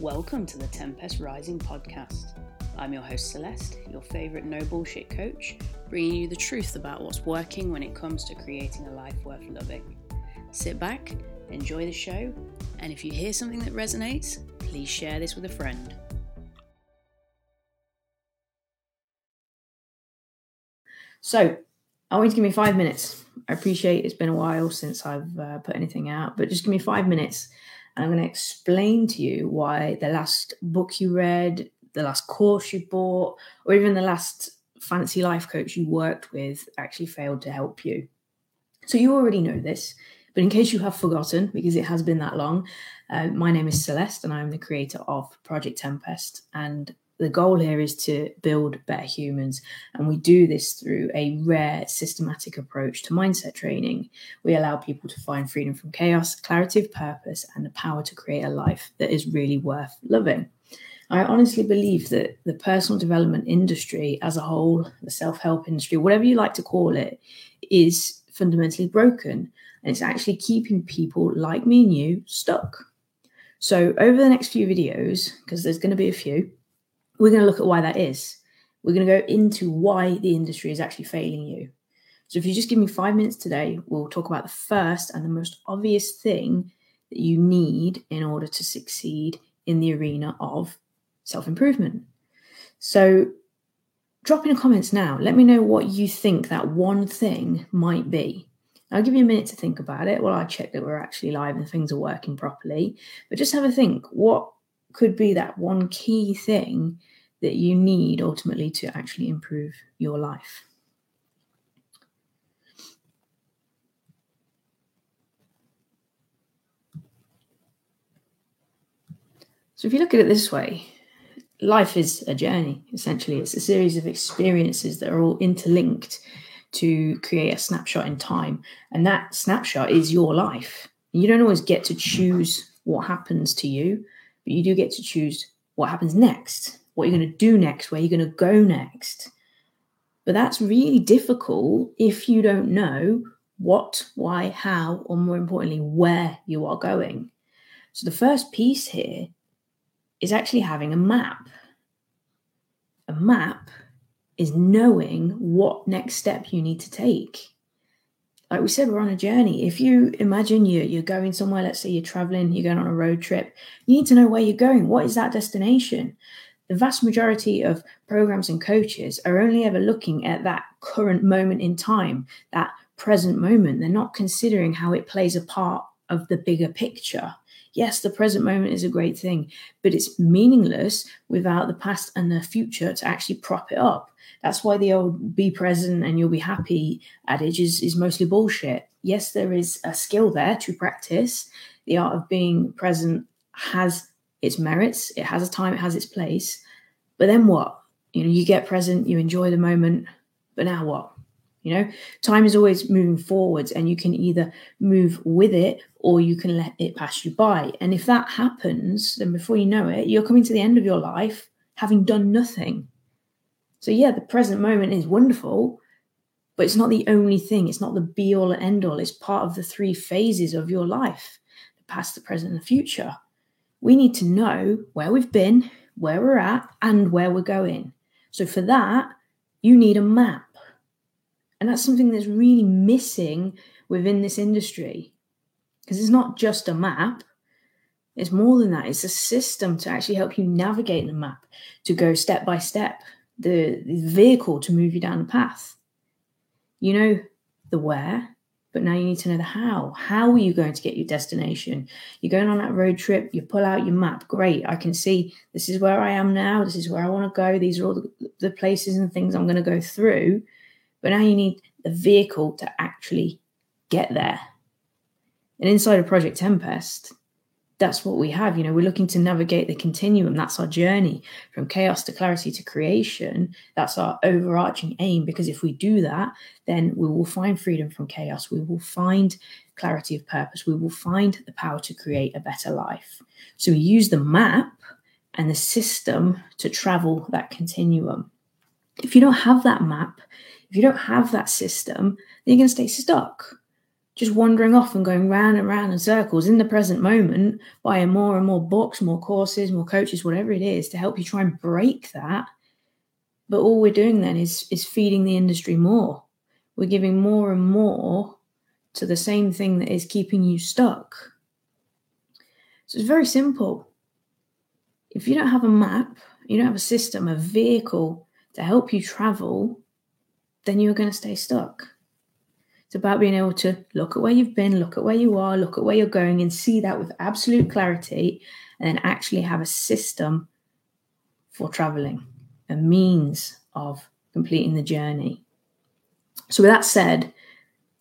Welcome to the Tempest Rising podcast. I'm your host Celeste, your favourite no bullshit coach, bringing you the truth about what's working when it comes to creating a life worth loving. Sit back, enjoy the show, and if you hear something that resonates, please share this with a friend. So, I want you to give me five minutes. I appreciate it's been a while since I've uh, put anything out, but just give me five minutes I'm going to explain to you why the last book you read, the last course you bought, or even the last fancy life coach you worked with actually failed to help you. So you already know this, but in case you have forgotten, because it has been that long, uh, my name is Celeste and I'm the creator of Project Tempest. And the goal here is to build better humans. And we do this through a rare, systematic approach to mindset training. We allow people to find freedom from chaos, clarity of purpose, and the power to create a life that is really worth living. I honestly believe that the personal development industry as a whole, the self help industry, whatever you like to call it, is fundamentally broken. And it's actually keeping people like me and you stuck. So, over the next few videos, because there's going to be a few, we're going to look at why that is. We're going to go into why the industry is actually failing you. So, if you just give me five minutes today, we'll talk about the first and the most obvious thing that you need in order to succeed in the arena of self improvement. So, drop in the comments now. Let me know what you think that one thing might be. I'll give you a minute to think about it while I check that we're actually live and things are working properly. But just have a think what could be that one key thing that you need ultimately to actually improve your life. So, if you look at it this way, life is a journey, essentially. It's a series of experiences that are all interlinked to create a snapshot in time. And that snapshot is your life. You don't always get to choose what happens to you, but you do get to choose what happens next, what you're going to do next, where you're going to go next. But that's really difficult if you don't know what, why, how, or more importantly, where you are going. So the first piece here is actually having a map. A map is knowing what next step you need to take like we said, we're on a journey. If you imagine you you're going somewhere, let's say you're traveling, you're going on a road trip, you need to know where you're going. What is that destination? The vast majority of programs and coaches are only ever looking at that current moment in time, that present moment. They're not considering how it plays a part of the bigger picture. Yes, the present moment is a great thing, but it's meaningless without the past and the future to actually prop it up. That's why the old be present and you'll be happy adage is, is mostly bullshit. Yes, there is a skill there to practice. The art of being present has its merits, it has a time, it has its place. But then what? You know, you get present, you enjoy the moment, but now what? You know, time is always moving forwards, and you can either move with it or you can let it pass you by. And if that happens, then before you know it, you're coming to the end of your life having done nothing. So, yeah, the present moment is wonderful, but it's not the only thing. It's not the be all and end all. It's part of the three phases of your life the past, the present, and the future. We need to know where we've been, where we're at, and where we're going. So, for that, you need a map. And that's something that's really missing within this industry because it's not just a map. It's more than that. It's a system to actually help you navigate the map, to go step by step, the, the vehicle to move you down the path. You know the where, but now you need to know the how. How are you going to get your destination? You're going on that road trip, you pull out your map. Great, I can see this is where I am now, this is where I want to go, these are all the, the places and things I'm going to go through. But now you need the vehicle to actually get there. And inside of Project Tempest, that's what we have. You know, we're looking to navigate the continuum. That's our journey from chaos to clarity to creation. That's our overarching aim. Because if we do that, then we will find freedom from chaos. We will find clarity of purpose. We will find the power to create a better life. So we use the map and the system to travel that continuum. If you don't have that map, if you don't have that system, then you're going to stay stuck just wandering off and going round and round in circles in the present moment, buying more and more books, more courses, more coaches, whatever it is, to help you try and break that. But all we're doing then is is feeding the industry more. We're giving more and more to the same thing that is keeping you stuck. So it's very simple. If you don't have a map, you don't have a system, a vehicle to help you travel, then you're going to stay stuck. It's about being able to look at where you've been, look at where you are, look at where you're going, and see that with absolute clarity, and then actually have a system for traveling, a means of completing the journey. So, with that said,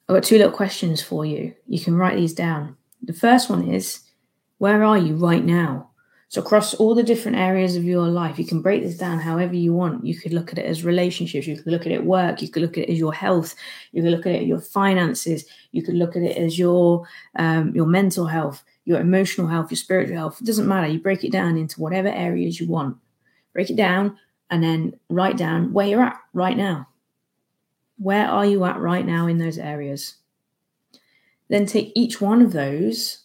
I've got two little questions for you. You can write these down. The first one is where are you right now? So, across all the different areas of your life, you can break this down however you want. You could look at it as relationships, you could look at it work, you could look at it as your health, you could look at it your finances, you could look at it as your um, your mental health, your emotional health, your spiritual health. It doesn't matter. You break it down into whatever areas you want. Break it down and then write down where you're at right now. Where are you at right now in those areas? Then take each one of those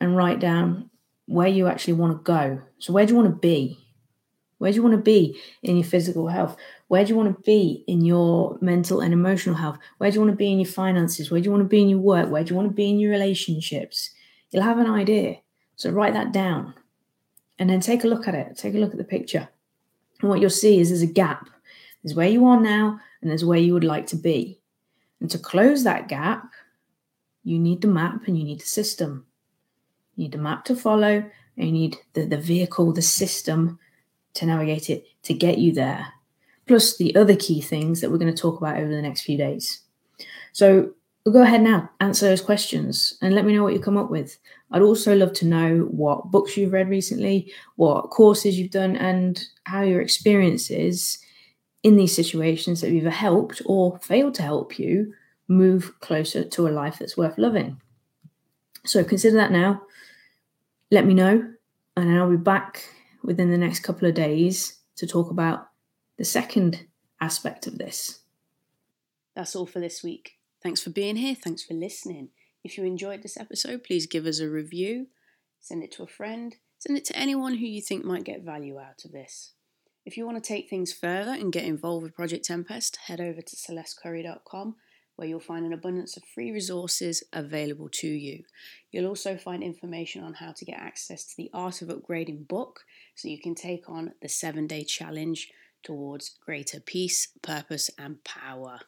and write down where you actually want to go. So, where do you want to be? Where do you want to be in your physical health? Where do you want to be in your mental and emotional health? Where do you want to be in your finances? Where do you want to be in your work? Where do you want to be in your relationships? You'll have an idea. So, write that down and then take a look at it. Take a look at the picture. And what you'll see is there's a gap. There's where you are now and there's where you would like to be. And to close that gap, you need the map and you need the system. You need a map to follow, you need the, the vehicle, the system to navigate it to get you there. Plus the other key things that we're going to talk about over the next few days. So we'll go ahead now, answer those questions, and let me know what you come up with. I'd also love to know what books you've read recently, what courses you've done, and how your experiences in these situations that have either helped or failed to help you move closer to a life that's worth living. So consider that now let me know, and I'll be back within the next couple of days to talk about the second aspect of this. That's all for this week. Thanks for being here. Thanks for listening. If you enjoyed this episode, please give us a review, send it to a friend, send it to anyone who you think might get value out of this. If you want to take things further and get involved with Project Tempest, head over to celestecurry.com where you'll find an abundance of free resources available to you. You'll also find information on how to get access to the Art of Upgrading book so you can take on the seven day challenge towards greater peace, purpose, and power.